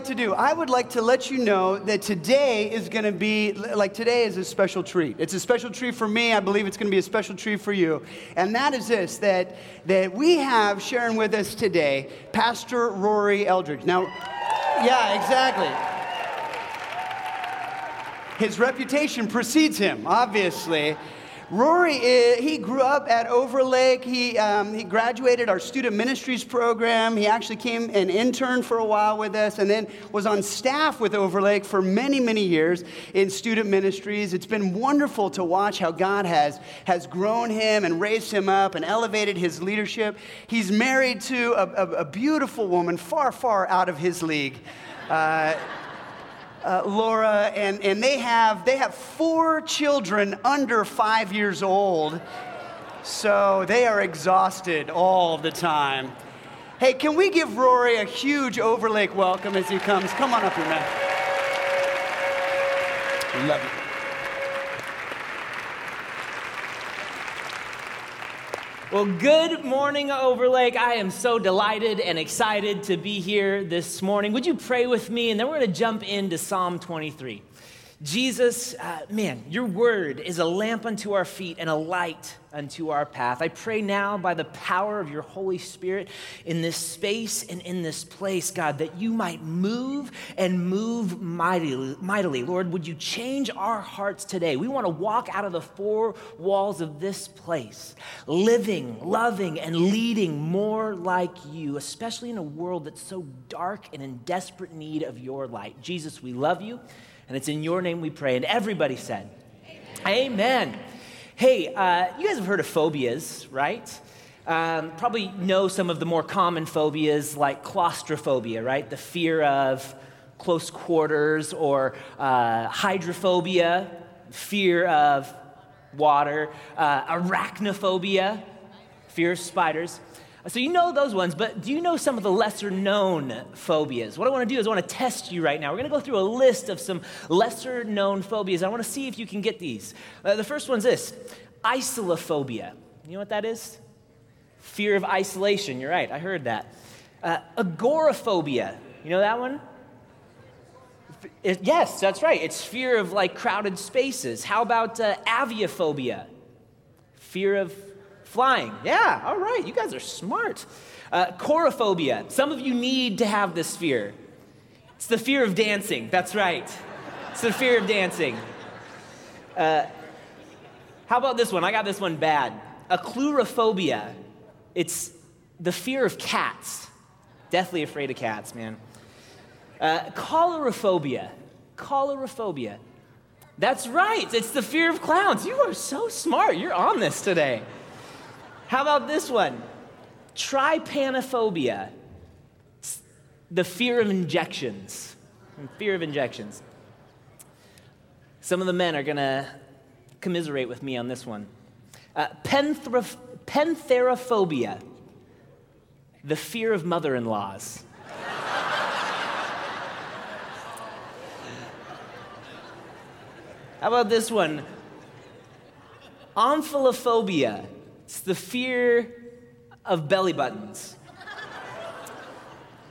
like to do? I would like to let you know that today is going to be, like, today is a special treat. It's a special treat for me. I believe it's going to be a special treat for you. And that is this that, that we have sharing with us today Pastor Rory Eldridge. Now, yeah, exactly. His reputation precedes him, obviously. Rory, he grew up at Overlake. He, um, he graduated our student ministries program. He actually came and interned for a while with us and then was on staff with Overlake for many, many years in student ministries. It's been wonderful to watch how God has, has grown him and raised him up and elevated his leadership. He's married to a, a, a beautiful woman far, far out of his league. Uh, uh, Laura, and, and they, have, they have four children under five years old. So they are exhausted all the time. Hey, can we give Rory a huge Overlake welcome as he comes? Come on up here, man. Love you. Well, good morning, Overlake. I am so delighted and excited to be here this morning. Would you pray with me? And then we're going to jump into Psalm 23. Jesus, uh, man, your word is a lamp unto our feet and a light unto our path. I pray now by the power of your Holy Spirit in this space and in this place, God, that you might move and move mightily. mightily. Lord, would you change our hearts today? We want to walk out of the four walls of this place, living, loving, and leading more like you, especially in a world that's so dark and in desperate need of your light. Jesus, we love you. And it's in your name we pray. And everybody said, Amen. Amen. Hey, uh, you guys have heard of phobias, right? Um, probably know some of the more common phobias like claustrophobia, right? The fear of close quarters, or uh, hydrophobia, fear of water, uh, arachnophobia, fear of spiders. So you know those ones, but do you know some of the lesser known phobias? What I want to do is I want to test you right now. We're going to go through a list of some lesser known phobias. I want to see if you can get these. Uh, the first one's this isolophobia. You know what that is? Fear of isolation. You're right, I heard that. Uh, agoraphobia. You know that one? It, yes, that's right. It's fear of like crowded spaces. How about uh, aviophobia? Fear of Flying. Yeah, all right. You guys are smart. Uh, chorophobia. Some of you need to have this fear. It's the fear of dancing. That's right. It's the fear of dancing. Uh, how about this one? I got this one bad. Ailurophobia. It's the fear of cats. Deathly afraid of cats, man. Uh, Coulrophobia. Coulrophobia. That's right. It's the fear of clowns. You are so smart. You're on this today. How about this one? Trypanophobia, the fear of injections. Fear of injections. Some of the men are going to commiserate with me on this one. Uh, pentherophobia, the fear of mother in laws. How about this one? Omphalophobia, it's the fear of belly buttons.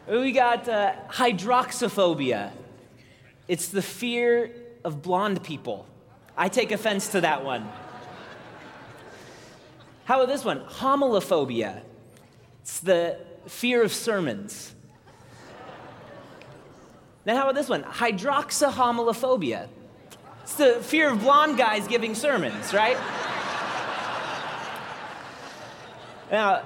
we got uh, hydroxophobia. It's the fear of blonde people. I take offense to that one. How about this one? Homilophobia. It's the fear of sermons. Then how about this one? Hydroxyhomilophobia. It's the fear of blonde guys giving sermons, right? Now,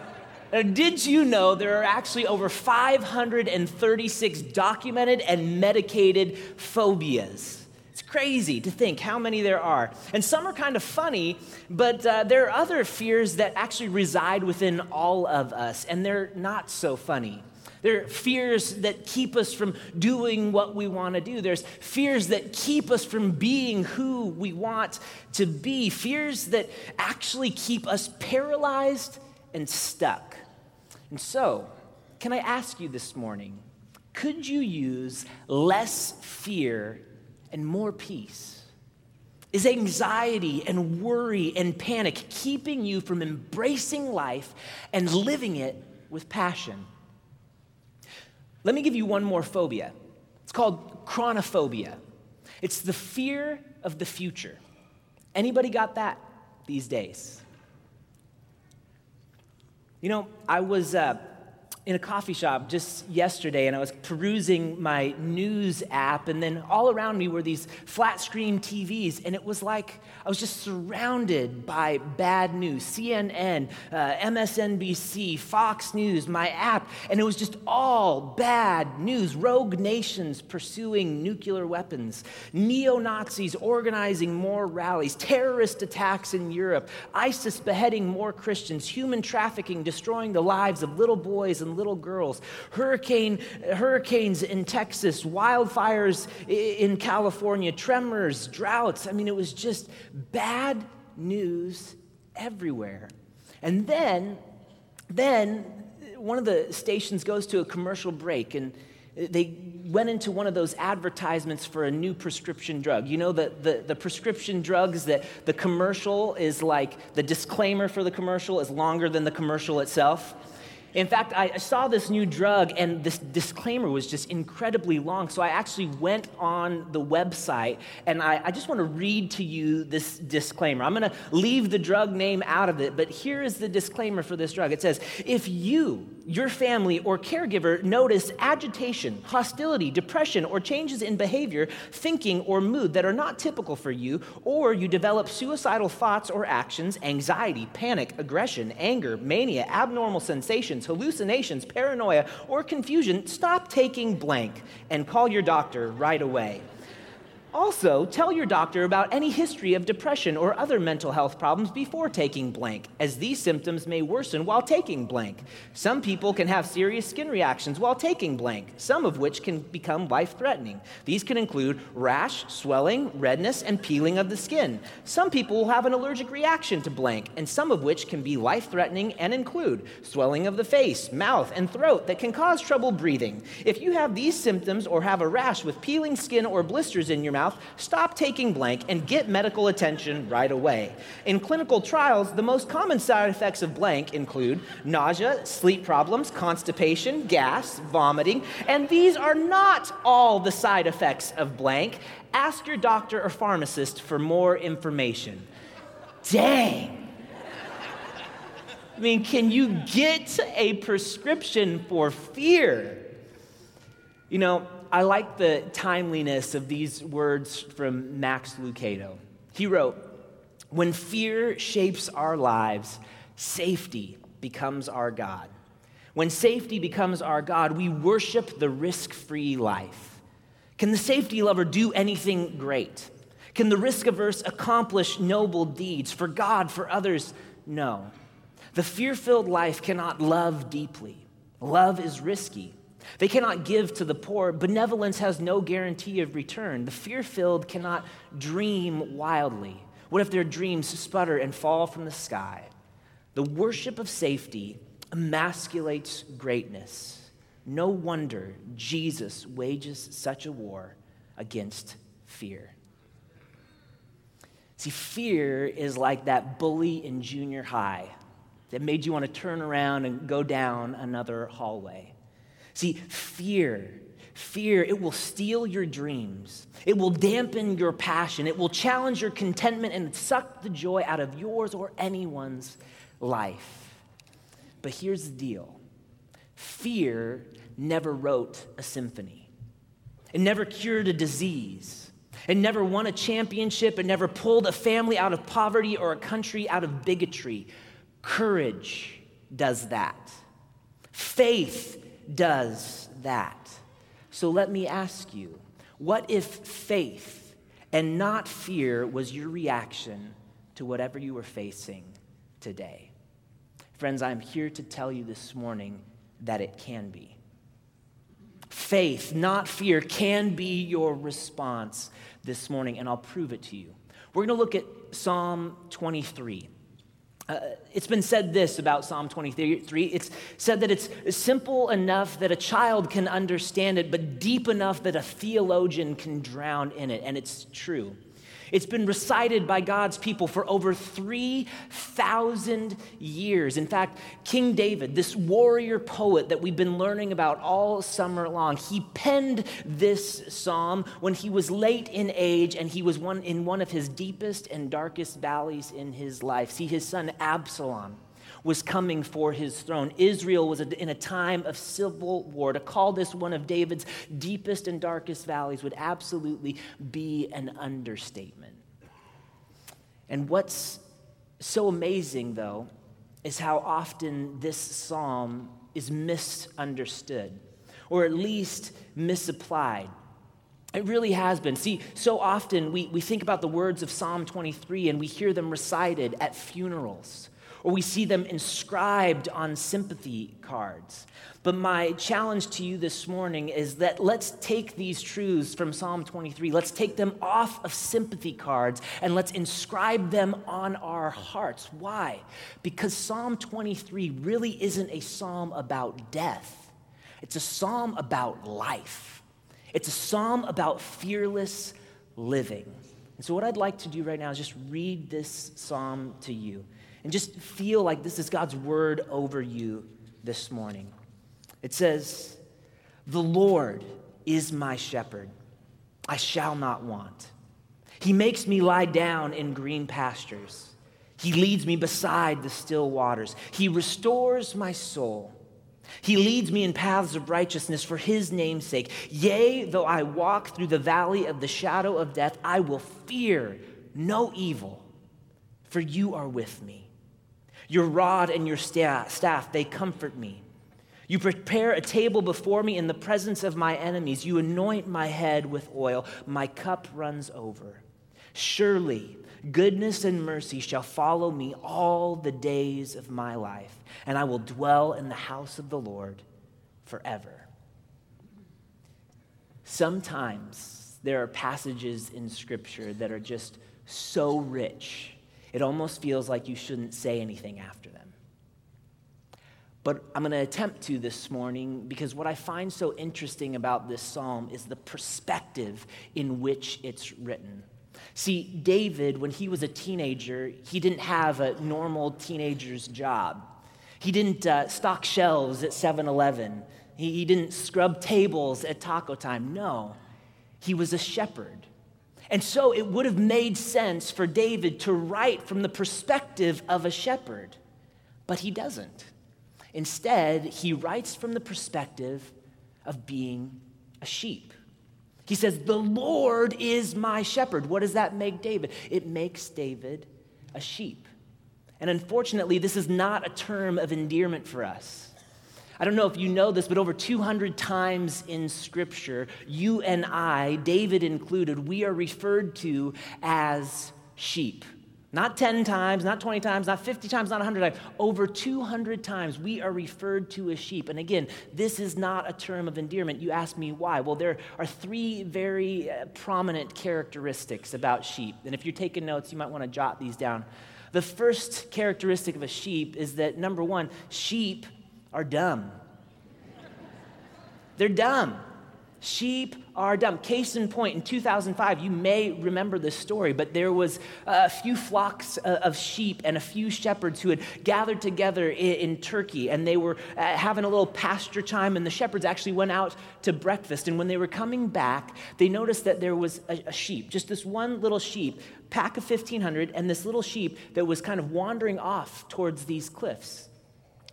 uh, did you know there are actually over 536 documented and medicated phobias? It's crazy to think how many there are. And some are kind of funny, but uh, there are other fears that actually reside within all of us, and they're not so funny. There are fears that keep us from doing what we want to do. There's fears that keep us from being who we want to be. Fears that actually keep us paralyzed and stuck. And so, can I ask you this morning could you use less fear and more peace? Is anxiety and worry and panic keeping you from embracing life and living it with passion? Let me give you one more phobia It's called chronophobia. It's the fear of the future. Anybody got that these days? You know, I was uh, in a coffee shop just yesterday and I was perusing my news app, and then all around me were these flat screen TVs, and it was like I was just surrounded by bad news. CNN, uh, MSNBC, Fox News, my app, and it was just all bad news. Rogue nations pursuing nuclear weapons, neo Nazis organizing more rallies, terrorist attacks in Europe, ISIS beheading more Christians, human trafficking destroying the lives of little boys and little girls, hurricane, hurricanes in Texas, wildfires in California, tremors, droughts. I mean, it was just bad news everywhere. And then, then one of the stations goes to a commercial break and they went into one of those advertisements for a new prescription drug. You know, the, the, the, prescription drugs that the commercial is like, the disclaimer for the commercial is longer than the commercial itself. In fact, I saw this new drug, and this disclaimer was just incredibly long. So I actually went on the website, and I, I just want to read to you this disclaimer. I'm going to leave the drug name out of it, but here is the disclaimer for this drug. It says If you, your family, or caregiver notice agitation, hostility, depression, or changes in behavior, thinking, or mood that are not typical for you, or you develop suicidal thoughts or actions, anxiety, panic, aggression, anger, mania, abnormal sensations, hallucinations, paranoia, or confusion, stop taking blank and call your doctor right away. Also, tell your doctor about any history of depression or other mental health problems before taking blank, as these symptoms may worsen while taking blank. Some people can have serious skin reactions while taking blank, some of which can become life threatening. These can include rash, swelling, redness, and peeling of the skin. Some people will have an allergic reaction to blank, and some of which can be life threatening and include swelling of the face, mouth, and throat that can cause trouble breathing. If you have these symptoms or have a rash with peeling skin or blisters in your mouth, mouth, stop taking blank and get medical attention right away. In clinical trials, the most common side effects of blank include nausea, sleep problems, constipation, gas, vomiting, and these are not all the side effects of blank. Ask your doctor or pharmacist for more information. Dang. I mean, can you get a prescription for fear? You know, I like the timeliness of these words from Max Lucado. He wrote, When fear shapes our lives, safety becomes our God. When safety becomes our God, we worship the risk free life. Can the safety lover do anything great? Can the risk averse accomplish noble deeds for God, for others? No. The fear filled life cannot love deeply. Love is risky. They cannot give to the poor. Benevolence has no guarantee of return. The fear filled cannot dream wildly. What if their dreams sputter and fall from the sky? The worship of safety emasculates greatness. No wonder Jesus wages such a war against fear. See, fear is like that bully in junior high that made you want to turn around and go down another hallway. See, fear, fear, it will steal your dreams. It will dampen your passion. It will challenge your contentment and suck the joy out of yours or anyone's life. But here's the deal fear never wrote a symphony, it never cured a disease. It never won a championship. It never pulled a family out of poverty or a country out of bigotry. Courage does that. Faith does that. So let me ask you what if faith and not fear was your reaction to whatever you were facing today? Friends, I'm here to tell you this morning that it can be. Faith, not fear, can be your response this morning, and I'll prove it to you. We're going to look at Psalm 23. Uh, it's been said this about Psalm 23. It's said that it's simple enough that a child can understand it, but deep enough that a theologian can drown in it. And it's true. It's been recited by God's people for over 3,000 years. In fact, King David, this warrior poet that we've been learning about all summer long, he penned this psalm when he was late in age and he was one, in one of his deepest and darkest valleys in his life. See, his son Absalom was coming for his throne. Israel was in a time of civil war. To call this one of David's deepest and darkest valleys would absolutely be an understatement. And what's so amazing, though, is how often this psalm is misunderstood, or at least misapplied. It really has been. See, so often we, we think about the words of Psalm 23 and we hear them recited at funerals or we see them inscribed on sympathy cards. But my challenge to you this morning is that let's take these truths from Psalm 23, let's take them off of sympathy cards and let's inscribe them on our hearts. Why? Because Psalm 23 really isn't a psalm about death, it's a psalm about life, it's a psalm about fearless living. And so, what I'd like to do right now is just read this psalm to you and just feel like this is God's word over you this morning. It says, The Lord is my shepherd, I shall not want. He makes me lie down in green pastures. He leads me beside the still waters. He restores my soul. He leads me in paths of righteousness for his name's sake. Yea, though I walk through the valley of the shadow of death, I will fear no evil, for you are with me. Your rod and your staff, they comfort me. You prepare a table before me in the presence of my enemies. You anoint my head with oil. My cup runs over. Surely goodness and mercy shall follow me all the days of my life, and I will dwell in the house of the Lord forever. Sometimes there are passages in Scripture that are just so rich it almost feels like you shouldn't say anything after them. But I'm going to attempt to this morning because what I find so interesting about this psalm is the perspective in which it's written. See, David, when he was a teenager, he didn't have a normal teenager's job. He didn't uh, stock shelves at 7 Eleven. He, he didn't scrub tables at taco time. No, he was a shepherd. And so it would have made sense for David to write from the perspective of a shepherd, but he doesn't. Instead, he writes from the perspective of being a sheep. He says, The Lord is my shepherd. What does that make David? It makes David a sheep. And unfortunately, this is not a term of endearment for us. I don't know if you know this, but over 200 times in Scripture, you and I, David included, we are referred to as sheep. Not 10 times, not 20 times, not 50 times, not 100 times. Over 200 times we are referred to as sheep. And again, this is not a term of endearment. You ask me why. Well, there are three very uh, prominent characteristics about sheep. And if you're taking notes, you might want to jot these down. The first characteristic of a sheep is that number one, sheep are dumb. They're dumb. Sheep are dumb. Case in point, in 2005, you may remember this story, but there was a few flocks uh, of sheep and a few shepherds who had gathered together in, Turkey, and they were uh, having a little pasture time, and the shepherds actually went out to breakfast. And when they were coming back, they noticed that there was a, a sheep, just this one little sheep, pack of 1,500, and this little sheep that was kind of wandering off towards these cliffs.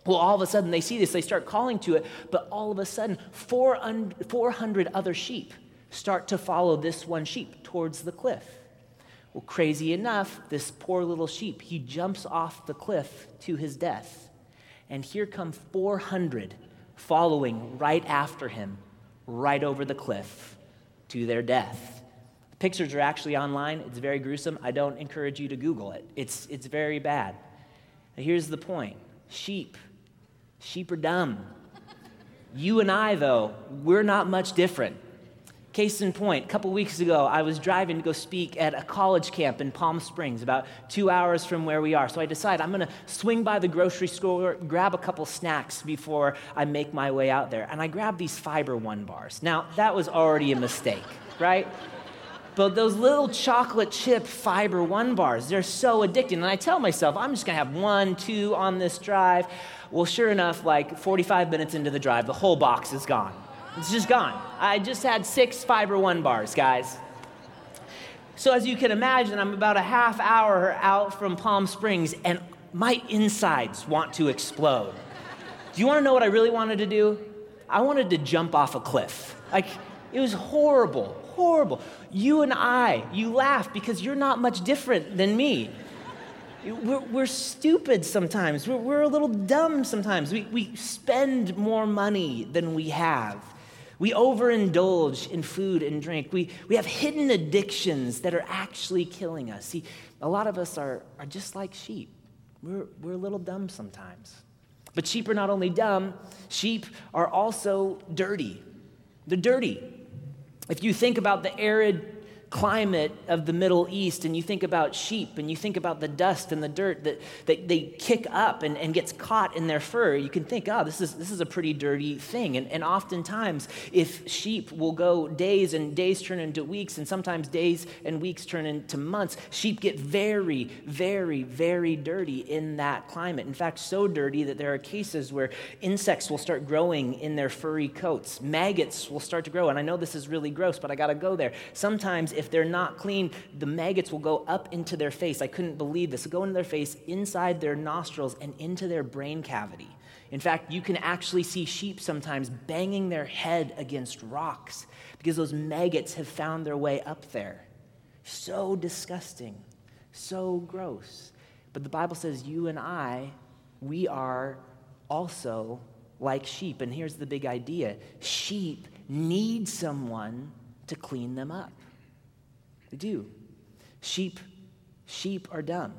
Well, all of a sudden they see this, they start calling to it, but all of a sudden 400 other sheep start to follow this one sheep towards the cliff. Well, crazy enough, this poor little sheep, he jumps off the cliff to his death. And here come 400 following right after him, right over the cliff to their death. The pictures are actually online. It's very gruesome. I don't encourage you to Google it, it's, it's very bad. Now, here's the point sheep Sheep are dumb. You and I, though, we're not much different. Case in point, a couple weeks ago, I was driving to go speak at a college camp in Palm Springs, about two hours from where we are. So I decided I'm going to swing by the grocery store, grab a couple snacks before I make my way out there. And I grabbed these Fiber One bars. Now, that was already a mistake, right? But those little chocolate chip fiber one bars, they're so addicting. And I tell myself, I'm just gonna have one, two on this drive. Well, sure enough, like 45 minutes into the drive, the whole box is gone. It's just gone. I just had six fiber one bars, guys. So, as you can imagine, I'm about a half hour out from Palm Springs, and my insides want to explode. Do you want to know what I really wanted to do? I wanted to jump off a cliff. Like, it was horrible, horrible. You and I, you laugh because you're not much different than me. We're, we're stupid sometimes. We're, we're, a little dumb sometimes. We, we spend more money than we have. We overindulge in food and drink. We, we have hidden addictions that are actually killing us. See, a lot of us are, are just like sheep. We're, we're a little dumb sometimes. But sheep are not only dumb, sheep are also dirty. They're dirty. If you think about the arid climate of the Middle East and you think about sheep and you think about the dust and the dirt that, that they kick up and, and gets caught in their fur, you can think, oh, this is, this is a pretty dirty thing. And, and oftentimes, if sheep will go days and days turn into weeks, and sometimes days and weeks turn into months, sheep get very, very, very dirty in that climate. In fact, so dirty that there are cases where insects will start growing in their furry coats, maggots will start to grow. And I know this is really gross, but I got to go there. Sometimes, if they're not clean, the maggots will go up into their face. I couldn't believe this. Go into their face, inside their nostrils, and into their brain cavity. In fact, you can actually see sheep sometimes banging their head against rocks because those maggots have found their way up there. So disgusting, so gross. But the Bible says you and I, we are also like sheep. And here's the big idea sheep need someone to clean them up. They do. Sheep, sheep are dumb.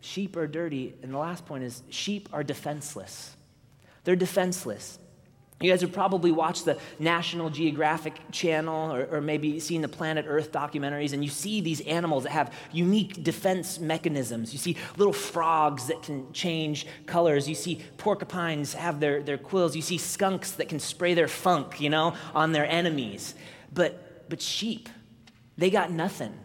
Sheep are dirty. And the last point is sheep are defenseless. They're defenseless. You guys have probably watched the National Geographic channel or, or, maybe seen the Planet Earth documentaries, and you see these animals that have unique defense mechanisms. You see little frogs that can change colors. You see porcupines have their, their quills. You see skunks that can spray their funk, you know, on their enemies. But, but sheep, they got nothing.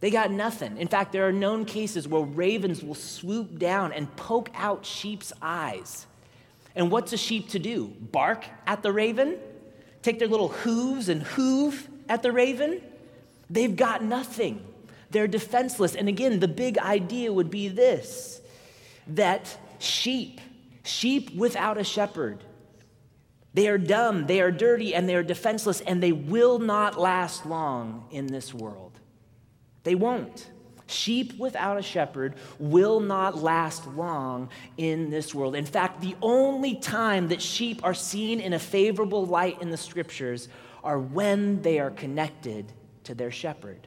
They got nothing. In fact, there are known cases where ravens will swoop down and poke out sheep's eyes. And what's a sheep to do? Bark at the raven? Take their little hooves and hoove at the raven? They've got nothing. They're defenseless. And again, the big idea would be this that sheep, sheep without a shepherd, they are dumb, they are dirty, and they are defenseless, and they will not last long in this world. They won't. Sheep without a shepherd will not last long in this world. In fact, the only time that sheep are seen in a favorable light in the scriptures are when they are connected to their shepherd.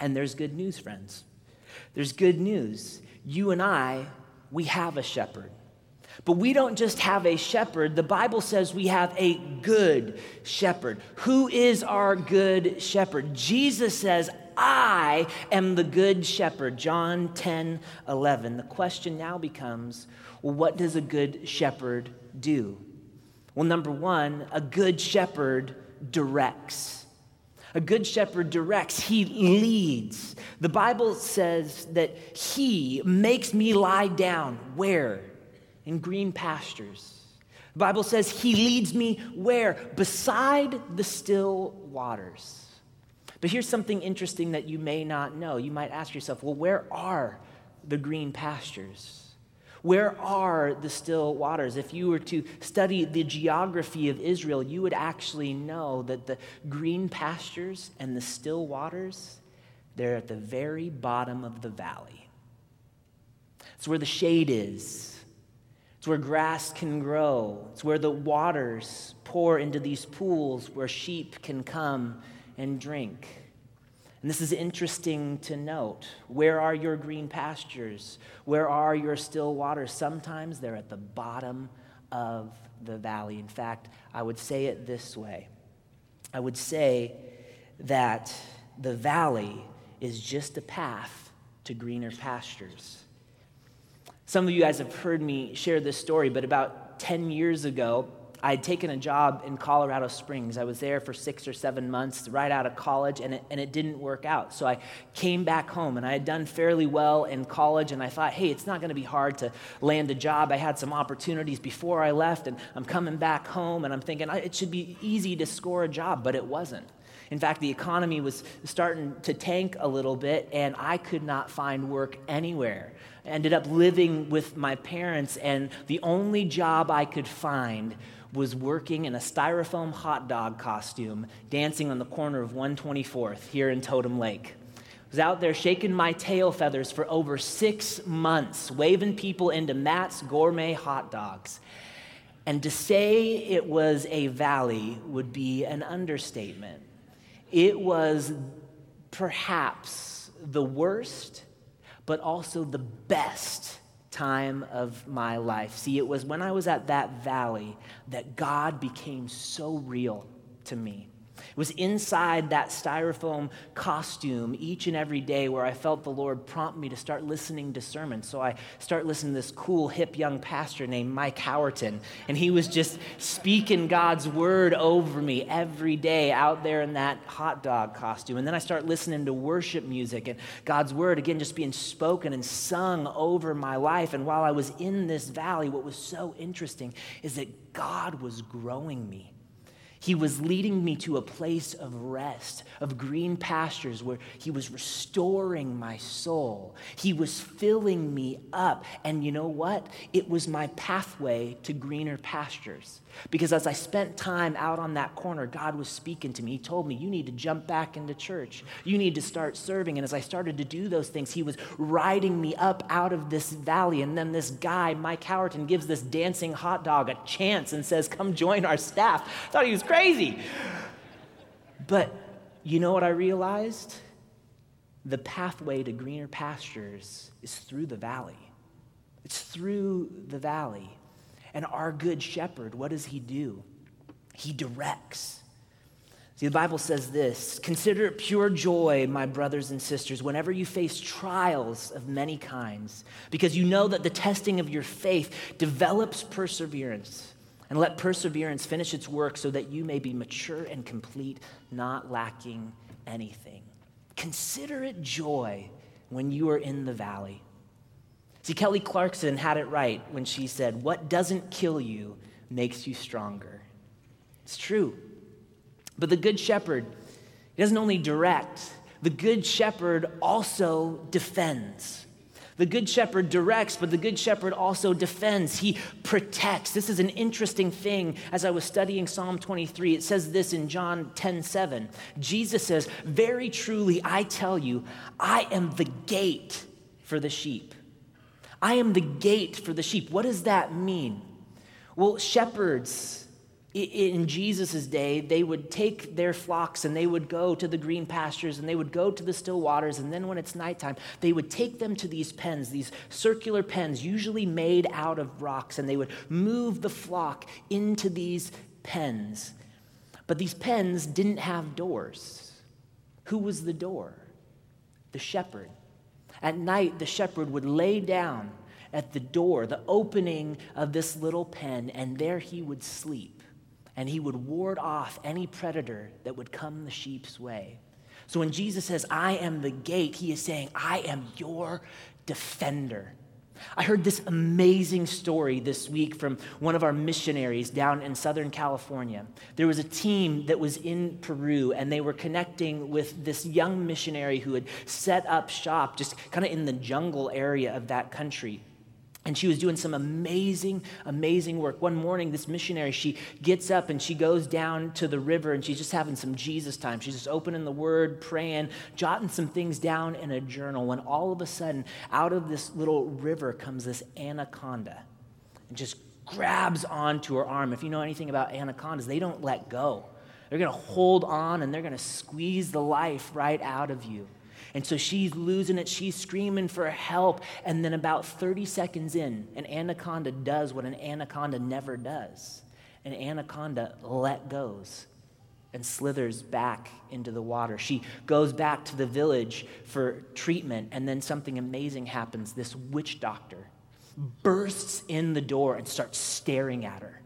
And there's good news, friends. There's good news. You and I, we have a shepherd. But we don't just have a shepherd. The Bible says we have a good shepherd. Who is our good shepherd? Jesus says, I am the good shepherd. John 10 11. The question now becomes well, what does a good shepherd do? Well, number one, a good shepherd directs. A good shepherd directs, he leads. The Bible says that he makes me lie down where? In green pastures. The Bible says he leads me where? Beside the still waters. But here's something interesting that you may not know. You might ask yourself, well, where are the green pastures? Where are the still waters? If you were to study the geography of Israel, you would actually know that the green pastures and the still waters, they're at the very bottom of the valley. It's where the shade is. It's where grass can grow. It's where the waters pour into these pools where sheep can come and drink. And this is interesting to note. Where are your green pastures? Where are your still waters? Sometimes they're at the bottom of the valley. In fact, I would say it this way I would say that the valley is just a path to greener pastures. Some of you guys have heard me share this story, but about 10 years ago, I had taken a job in Colorado Springs. I was there for six or seven months right out of college, and it, and it didn't work out. So I came back home, and I had done fairly well in college, and I thought, hey, it's not going to be hard to land a job. I had some opportunities before I left, and I'm coming back home, and I'm thinking it should be easy to score a job, but it wasn't. In fact, the economy was starting to tank a little bit, and I could not find work anywhere. Ended up living with my parents, and the only job I could find was working in a styrofoam hot dog costume, dancing on the corner of 124th here in Totem Lake. I was out there shaking my tail feathers for over six months, waving people into Matt's gourmet hot dogs. And to say it was a valley would be an understatement. It was perhaps the worst, but also the best time of my life. See, it was when I was at that valley that God became so real to me. Was inside that styrofoam costume each and every day where I felt the Lord prompt me to start listening to sermons. So I start listening to this cool, hip young pastor named Mike Howerton. And he was just speaking God's word over me every day out there in that hot dog costume. And then I start listening to worship music and God's word, again, just being spoken and sung over my life. And while I was in this valley, what was so interesting is that God was growing me. He was leading me to a place of rest, of green pastures where He was restoring my soul. He was filling me up. And you know what? It was my pathway to greener pastures. Because as I spent time out on that corner, God was speaking to me. He told me, You need to jump back into church. You need to start serving. And as I started to do those things, He was riding me up out of this valley. And then this guy, Mike Howerton, gives this dancing hot dog a chance and says, Come join our staff. I thought he was crazy. But you know what I realized? The pathway to greener pastures is through the valley. It's through the valley. And our good shepherd, what does he do? He directs. See, the Bible says this Consider it pure joy, my brothers and sisters, whenever you face trials of many kinds, because you know that the testing of your faith develops perseverance. And let perseverance finish its work so that you may be mature and complete, not lacking anything. Consider it joy when you are in the valley. See, Kelly Clarkson had it right when she said, What doesn't kill you makes you stronger. It's true. But the Good Shepherd, he doesn't only direct, the Good Shepherd also defends. The Good Shepherd directs, but the Good Shepherd also defends. He protects. This is an interesting thing as I was studying Psalm 23. It says this in John 10 7. Jesus says, Very truly, I tell you, I am the gate for the sheep. I am the gate for the sheep. What does that mean? Well, shepherds in Jesus' day, they would take their flocks and they would go to the green pastures and they would go to the still waters. And then when it's nighttime, they would take them to these pens, these circular pens, usually made out of rocks, and they would move the flock into these pens. But these pens didn't have doors. Who was the door? The shepherd. At night, the shepherd would lay down at the door, the opening of this little pen, and there he would sleep. And he would ward off any predator that would come the sheep's way. So when Jesus says, I am the gate, he is saying, I am your defender. I heard this amazing story this week from one of our missionaries down in Southern California. There was a team that was in Peru, and they were connecting with this young missionary who had set up shop just kind of in the jungle area of that country. And she was doing some amazing, amazing work. One morning, this missionary, she gets up and she goes down to the river and she's just having some Jesus time. She's just opening the word, praying, jotting some things down in a journal. When all of a sudden, out of this little river comes this anaconda and just grabs onto her arm. If you know anything about anacondas, they don't let go. They're going to hold on and they're going to squeeze the life right out of you. And so she's losing it. She's screaming for help. And then, about 30 seconds in, an anaconda does what an anaconda never does an anaconda let goes and slithers back into the water. She goes back to the village for treatment, and then something amazing happens. This witch doctor bursts in the door and starts staring at her.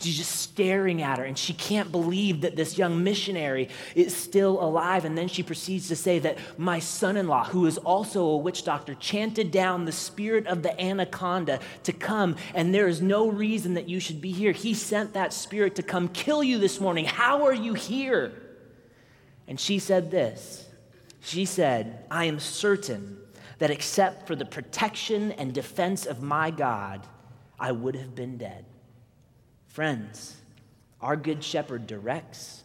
She's just staring at her, and she can't believe that this young missionary is still alive. And then she proceeds to say that my son in law, who is also a witch doctor, chanted down the spirit of the anaconda to come, and there is no reason that you should be here. He sent that spirit to come kill you this morning. How are you here? And she said this She said, I am certain that except for the protection and defense of my God, I would have been dead. Friends, our good shepherd directs,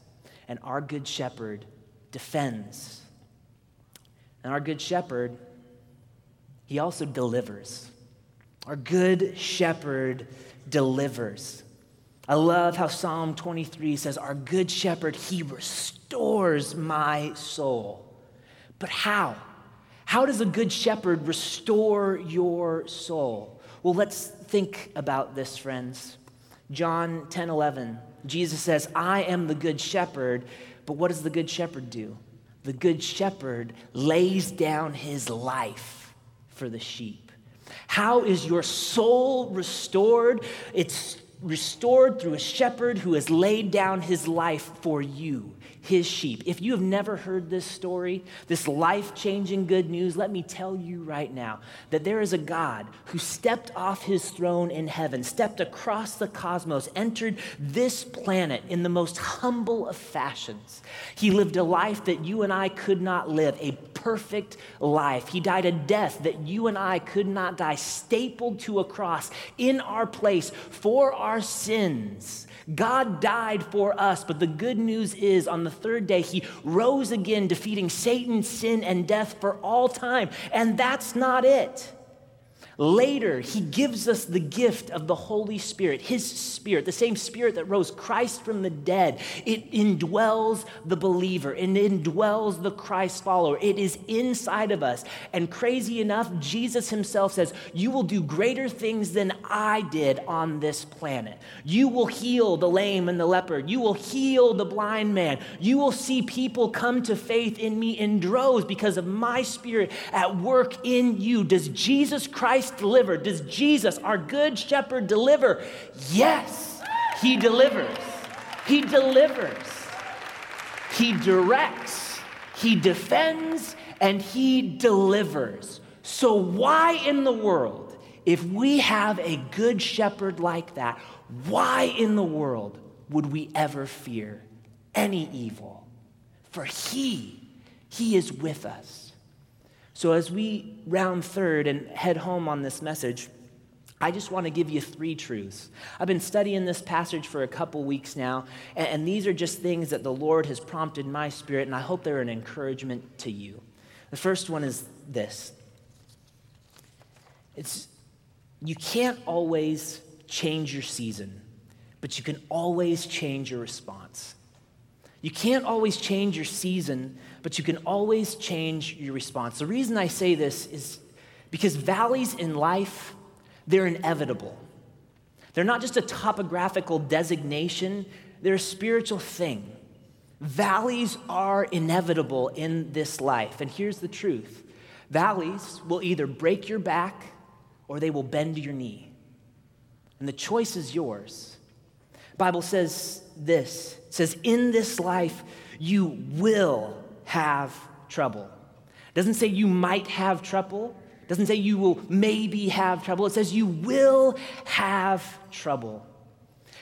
and our good shepherd defends. And our good shepherd, he also delivers. Our good shepherd delivers. I love how Psalm 23 says, Our good shepherd, he restores my soul. But how? How does a good shepherd restore your soul? Well, let's think about this, friends. John 10 11, Jesus says, I am the good shepherd, but what does the good shepherd do? The good shepherd lays down his life for the sheep. How is your soul restored? It's restored through a shepherd who has laid down his life for you his sheep. If you have never heard this story, this life changing good news, let me tell you right now that there is a God who stepped off his throne in heaven, stepped across the cosmos, entered this planet in the most humble of fashions. He lived a life that you and I could not live, a perfect life. He died a death that you and I could not die, stapled to a cross in our place for our sins. God died for us, but the good news is on the third day, he rose again, defeating Satan, sin, and death for all time. And that's not it. Later, he gives us the gift of the Holy Spirit, his spirit, the same spirit that rose Christ from the dead. It indwells the believer, it indwells the Christ follower. It is inside of us. And crazy enough, Jesus himself says, You will do greater things than I did on this planet. You will heal the lame and the leper. You will heal the blind man. You will see people come to faith in me in droves because of my spirit at work in you. Does Jesus Christ Christ deliver? Does Jesus, our good shepherd, deliver? Yes, he delivers. He delivers. He directs. He defends and he delivers. So, why in the world, if we have a good shepherd like that, why in the world would we ever fear any evil? For he, he is with us. So, as we round third and head home on this message, I just want to give you three truths. I've been studying this passage for a couple weeks now, and, these are just things that the Lord has prompted my spirit, and I hope they're an encouragement to you. The first one is this it's you can't always change your season, but you can always change your response. You can't always change your season, but you can always change your response. The reason I say this is because valleys in life, they're inevitable. They're not just a topographical designation, they're a spiritual thing. Valleys are inevitable in this life. And here's the truth valleys will either break your back or they will bend your knee. And the choice is yours. Bible says this. It says, In this life, you will have trouble. It doesn't say you might have trouble. It doesn't say you will maybe have trouble. It says you will have trouble.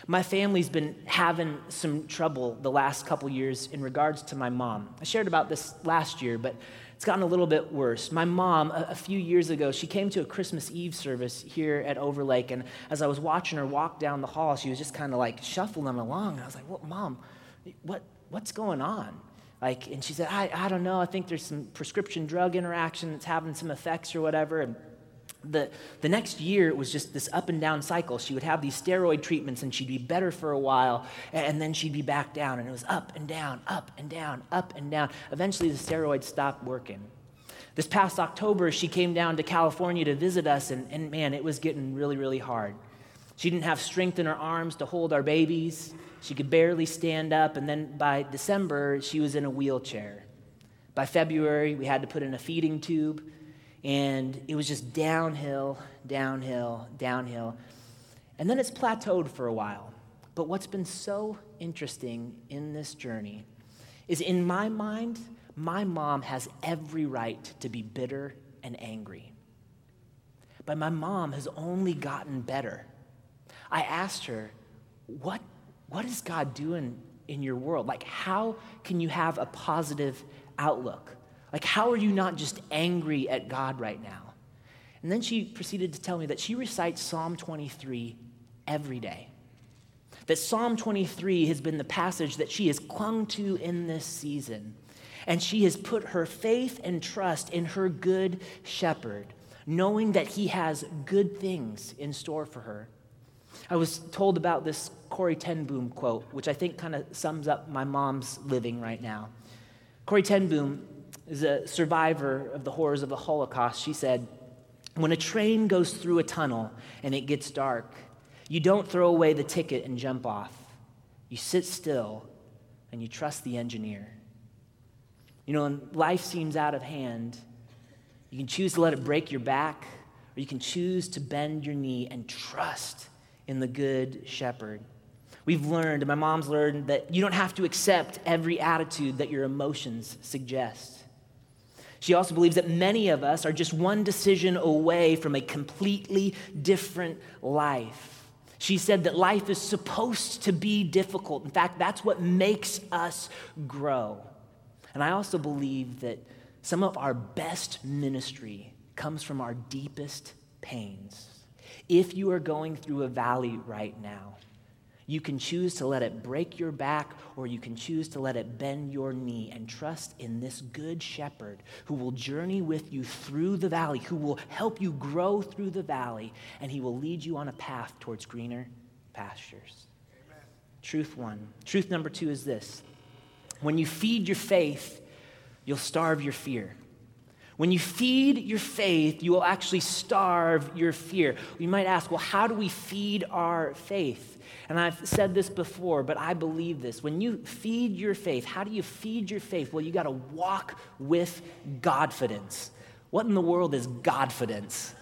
My family's been having some trouble the last couple years in regards to my mom. I shared about this last year, but it's gotten a little bit worse. My mom, a, a, few years ago, she came to a Christmas Eve service here at Overlake, and as I was watching her walk down the hall, she was just kind of like shuffling along. And I was like, "What, Mom? What, what's going on?" Like, and she said, I, I don't know. I think there's some prescription drug interaction that's having some effects or whatever. And the, the next year, it was just this up and down cycle. She would have these steroid treatments and she'd be better for a while, and then she'd be back down. And it was up and down, up and down, up and down. Eventually, the steroids stopped working. This past October, she came down to California to visit us, and, and man, it was getting really, really hard. She didn't have strength in her arms to hold our babies. She could barely stand up, and then by December, she was in a wheelchair. By February, we had to put in a feeding tube, and it was just downhill, downhill, downhill. And then it's plateaued for a while. But what's been so interesting in this journey is in my mind, my mom has every right to be bitter and angry. But my mom has only gotten better. I asked her, what, what is God doing in your world? Like, how can you have a positive outlook? Like, how are you not just angry at God right now? And then she proceeded to tell me that she recites Psalm 23 every day. That Psalm 23 has been the passage that she has clung to in this season. And she has put her faith and trust in her good shepherd, knowing that he has good things in store for her. I was told about this Corrie ten Boom quote, which I think kind of sums up my mom's living right now. Corrie ten Boom is a survivor of the horrors of the Holocaust. She said, When a train goes through a tunnel and it gets dark, you don't throw away the ticket and jump off. You sit still and you trust the engineer. You know, when life seems out of hand, you can choose to let it break your back, or you can choose to bend your knee and trust in the good shepherd. We've learned, and my mom's learned, that you don't have to accept every attitude that your emotions suggest. She also believes that many of us are just one decision away from a completely different life. She said that life is supposed to be difficult. In fact, that's what makes us grow. And I also believe that some of our best ministry comes from our deepest pains. If you are going through a valley right now, you can choose to let it break your back, or you can choose to let it bend your knee and trust in this good shepherd who will journey with you through the valley, who will help you grow through the valley, and he will lead you on a path towards greener pastures. Amen. Truth one. Truth number two is this when you feed your faith, you'll starve your fear. When you feed your faith, you will actually starve your fear. You might ask, well, how do we feed our faith? And I've said this before, but I believe this. When you feed your faith, how do you feed your faith? Well, you got to walk with Godfidence. What in the world is Godfidence?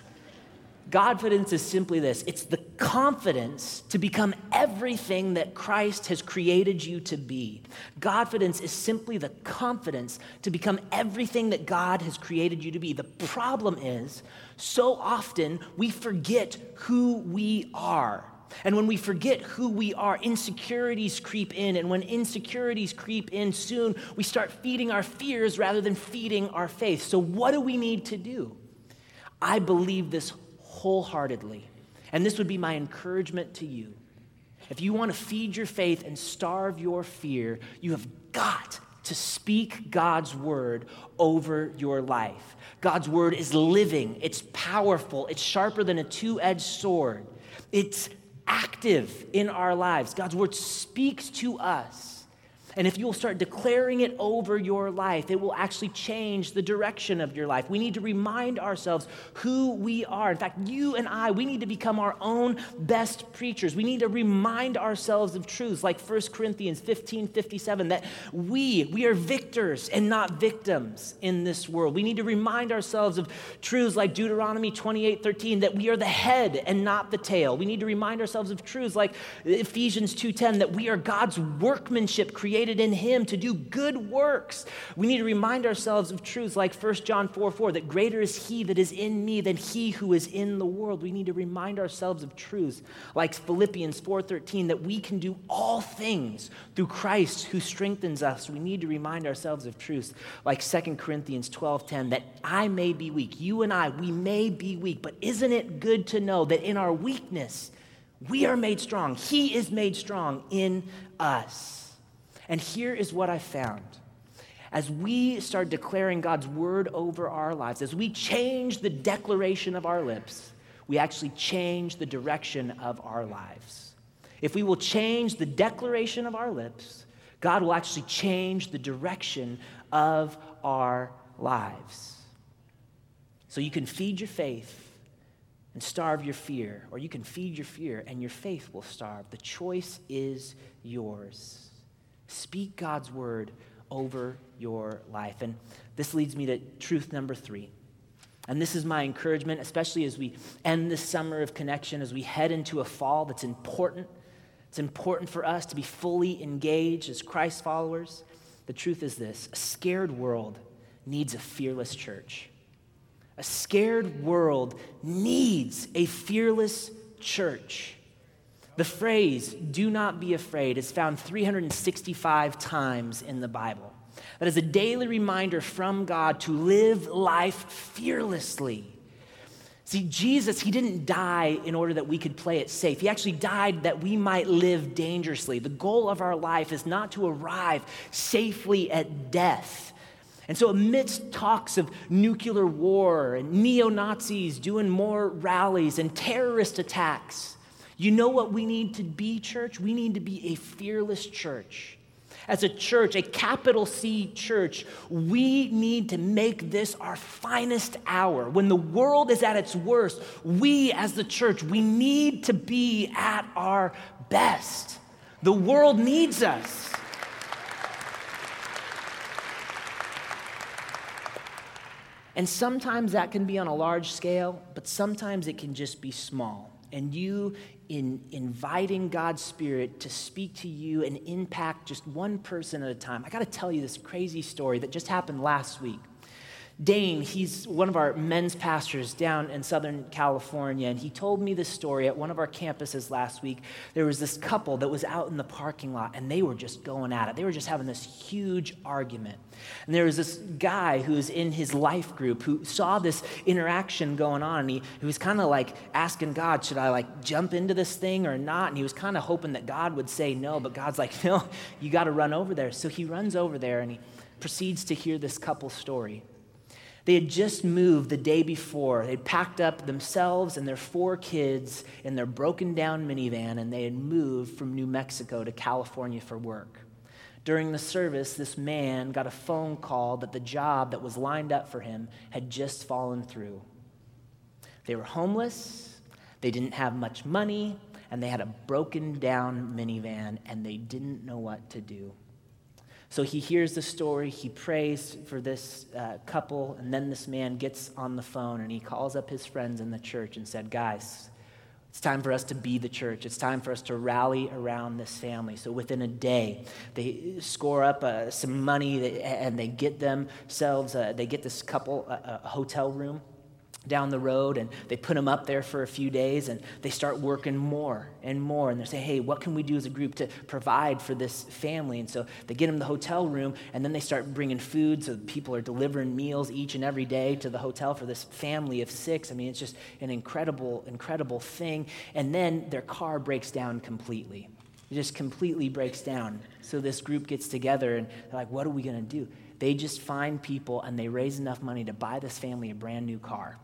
Godfidence is simply this it's the confidence to become everything that Christ has created you to be. Godfidence is simply the confidence to become everything that God has created you to be. The problem is, so often we forget who we are. And when we forget who we are, insecurities creep in. And when insecurities creep in, soon we start feeding our fears rather than feeding our faith. So, what do we need to do? I believe this wholeheartedly. And this would be my encouragement to you. If you want to feed your faith and starve your fear, you have got to speak God's word over your life. God's word is living, it's powerful, it's sharper than a two edged sword. It's active in our lives. God's word speaks to us. And if you'll start declaring it over your life, it will actually change the direction of your life. We need to remind ourselves who we are. In fact, you and I, we need to become our own best preachers. We need to remind ourselves of truths like 1 Corinthians 15 57, that we, we are victors and not victims in this world. We need to remind ourselves of truths like Deuteronomy 28 13, that we are the head and not the tail. We need to remind ourselves of truths like Ephesians 2 10, that we are God's workmanship created created in him to do good works. We need to remind ourselves of truths like 1 John 4 4, that greater is he that is in me than he who is in the world. We need to remind ourselves of truths like Philippians 4 13, that we can do all things through Christ who strengthens us. We need to remind ourselves of truths like 2 Corinthians 12 10, that I may be weak. You and I, we may be weak, but isn't it good to know that in our weakness, we are made strong. He is made strong in us. And here is what I found. As we start declaring God's word over our lives, as we change the declaration of our lips, we actually change the direction of our lives. If we will change the declaration of our lips, God will actually change the direction of our lives. So you can feed your faith and starve your fear, or you can feed your fear and your faith will starve. The choice is yours. Speak God's word over your life. And this leads me to truth number three. And this is my encouragement, especially as we end this summer of connection, as we head into a fall that's important. It's important for us to be fully engaged as Christ followers. The truth is this a scared world needs a fearless church. A scared world needs a fearless church. The phrase, do not be afraid, is found 365 times in the Bible. That is a daily reminder from God to live life fearlessly. See, Jesus, he didn't die in order that we could play it safe. He actually died that we might live dangerously. The goal of our life is not to arrive safely at death. And so, amidst talks of nuclear war and neo Nazis doing more rallies and terrorist attacks, you know what we need to be, church? We need to be a fearless church. As a church, a capital C church, we need to make this our finest hour. When the world is at its worst, we as the church, we need to be at our best. The world needs us. And sometimes that can be on a large scale, but sometimes it can just be small. And you in inviting God's Spirit to speak to you and impact just one person at a time. I got to tell you this crazy story that just happened last week. Dane, he's one of our men's pastors down in Southern California, and he told me this story at one of our campuses last week. There was this couple that was out in the parking lot, and they were just going at it. They were just having this huge argument. And there was this guy who was in his life group who saw this interaction going on, and he, he was kind of like asking God, should I like jump into this thing or not? And he was kind of hoping that God would say no, but God's like, no, you got to run over there. So he runs over there and he proceeds to hear this couple story. They had just moved the day before. They'd packed up themselves and their four kids in their broken down minivan, and they had moved from New Mexico to California for work. During the service, this man got a phone call that the job that was lined up for him had just fallen through. They were homeless, they didn't have much money, and they had a broken down minivan, and they didn't know what to do. So he hears the story, he prays for this uh, couple, and then this man gets on the phone and he calls up his friends in the church and said, Guys, it's time for us to be the church. It's time for us to rally around this family. So within a day, they score up uh, some money and they get themselves, uh, they get this couple a, a hotel room down the road and they put them up there for a few days and they start working more and more and they say hey what can we do as a group to provide for this family? And so they get them the hotel room and then they start bringing food. So people are delivering meals each and every day to the hotel for this family of six. I mean it's just an incredible incredible thing. And then their car breaks down completely. It just completely breaks down. So this group gets together and they're like what are we going to do? They just find people and they raise enough money to buy this family a brand new car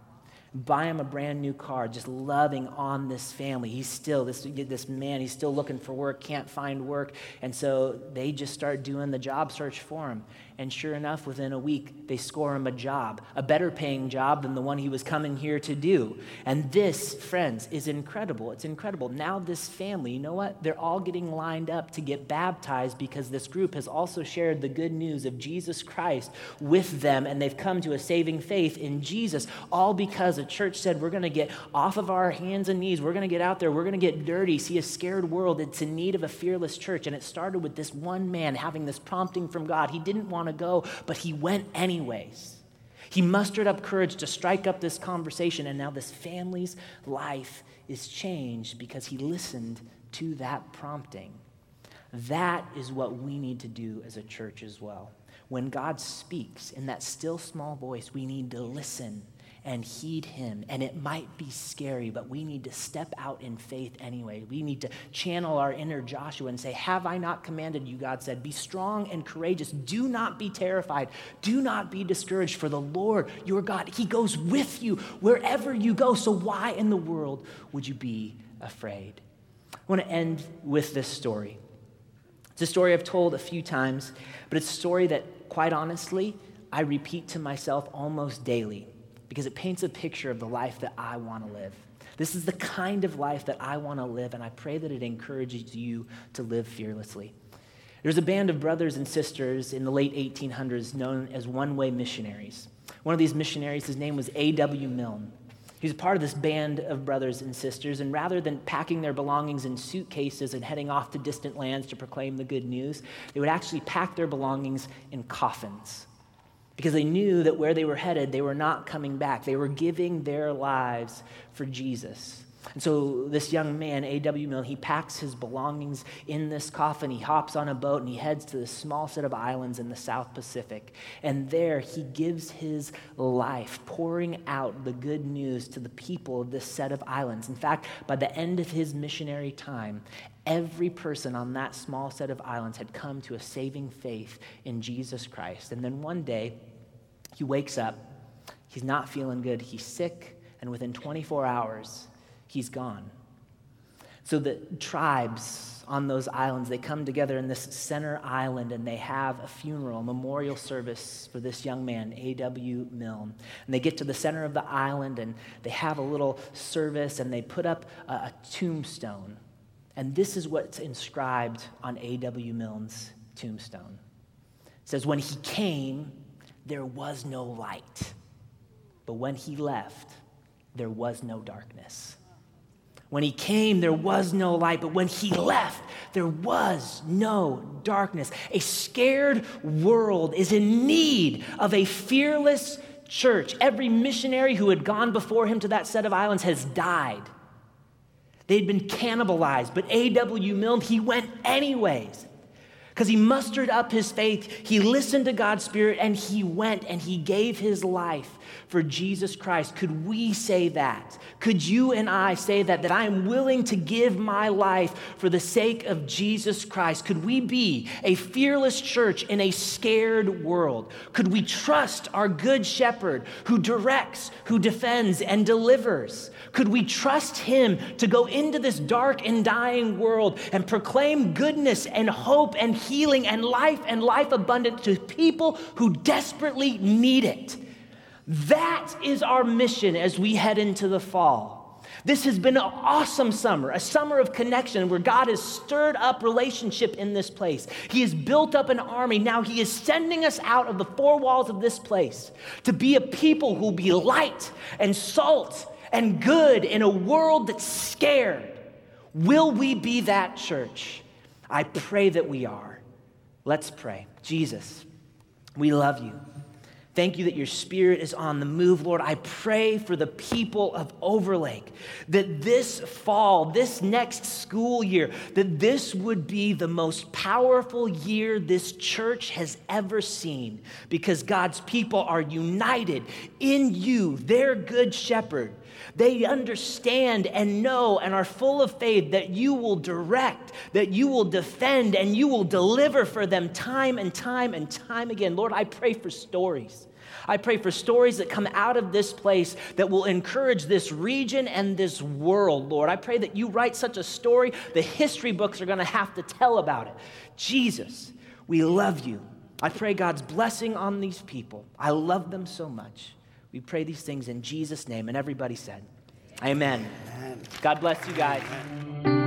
buy him a brand new car, just loving on this family. He's still, this, this man, he's still looking for work, can't find work. And so they just start doing the job search for him. And sure enough, within a week, they score him a job, a better paying job than the one he was coming here to do. And this, friends, is incredible. It's incredible. Now, this family, you know what? They're all getting lined up to get baptized because this group has also shared the good news of Jesus Christ with them, and they've come to a saving faith in Jesus, all because a church said, We're going to get off of our hands and knees. We're going to get out there. We're going to get dirty, see a scared world. It's in need of a fearless church. And it started with this one man having this prompting from God. He didn't want to to go, but he went anyways. He mustered up courage to strike up this conversation, and now this family's life is changed because he listened to that prompting. That is what we need to do as a church as well. When God speaks in that still small voice, we need to listen and heed him. And it might be scary, but we need to step out in faith anyway. We need to channel our inner Joshua and say, Have I not commanded you? God said, Be strong and courageous. Do not be terrified. Do not be discouraged, for the Lord your God, He goes with you wherever you go. So why in the world would you be afraid? I want to end with this story. It's a story I've told a few times, but it's a story that, quite honestly, I repeat to myself almost daily because it paints a picture of the life that I want to live. This is the kind of life that I want to live, and I pray that it encourages you to live fearlessly. There's a band of brothers and sisters in the late 1800s known as one way missionaries. One of these missionaries, his name was A.W. Milne. He was part of this band of brothers and sisters, and rather than packing their belongings in suitcases and heading off to distant lands to proclaim the good news, they would actually pack their belongings in coffins because they knew that where they were headed, they were not coming back. They were giving their lives for Jesus. And so this young man, A.W. Milne, he packs his belongings in this coffin. He hops on a boat and he heads to this small set of islands in the South Pacific. And there he gives his life, pouring out the good news to the people of this set of islands. In fact, by the end of his missionary time, every person on that small set of islands had come to a saving faith in Jesus Christ. And then one day, he wakes up. He's not feeling good. He's sick. And within 24 hours, he's gone. So the tribes on those islands, they come together in this center island and they have a funeral, a memorial service for this young man, A.W. Milne. And they get to the center of the island and they have a little service and they put up a, a tombstone. And this is what's inscribed on A.W. Milne's tombstone. It says, When he came, there was no light. But when he left, there was no darkness. When he came, there was no light, but when he left, there was no darkness. A scared world is in need of a fearless church. Every missionary who had gone before him to that set of islands has died. They'd been cannibalized, but A.W. Milne, he went anyways because he mustered up his faith, he listened to God's Spirit, and he went and he gave his life for Jesus Christ. Could we say that? Could you and I say that? That I am willing to give my life for the sake of Jesus Christ? Could we be a fearless church in a scared world? Could we trust our good shepherd who directs, who defends, and delivers? Could we trust him to go into this dark and dying world and proclaim goodness and hope and healing and life and life abundant to people who desperately need it? That is our mission as we head into the fall. This has been an awesome summer, a summer of connection where God has stirred up relationship in this place. He has built up an army. Now He is sending us out of the four walls of this place to be a people who will be light and salt and good in a world that's scared. Will we be that church? I pray that we are. Let's pray. Jesus, we love you. Thank you that your spirit is on the move, Lord. I pray for the people of Overlake that this fall, this next school year, that this would be the most powerful year this church has ever seen because God's people are united in you, their good shepherd. They understand and know and are full of faith that you will direct, that you will defend, and you will deliver for them time and time and time again. Lord, I pray for stories. I pray for stories that come out of this place that will encourage this region and this world, Lord. I pray that you write such a story, the history books are going to have to tell about it. Jesus, we love you. I pray God's blessing on these people. I love them so much. We pray these things in Jesus' name. And everybody said, Amen. Amen. God bless you guys. Amen.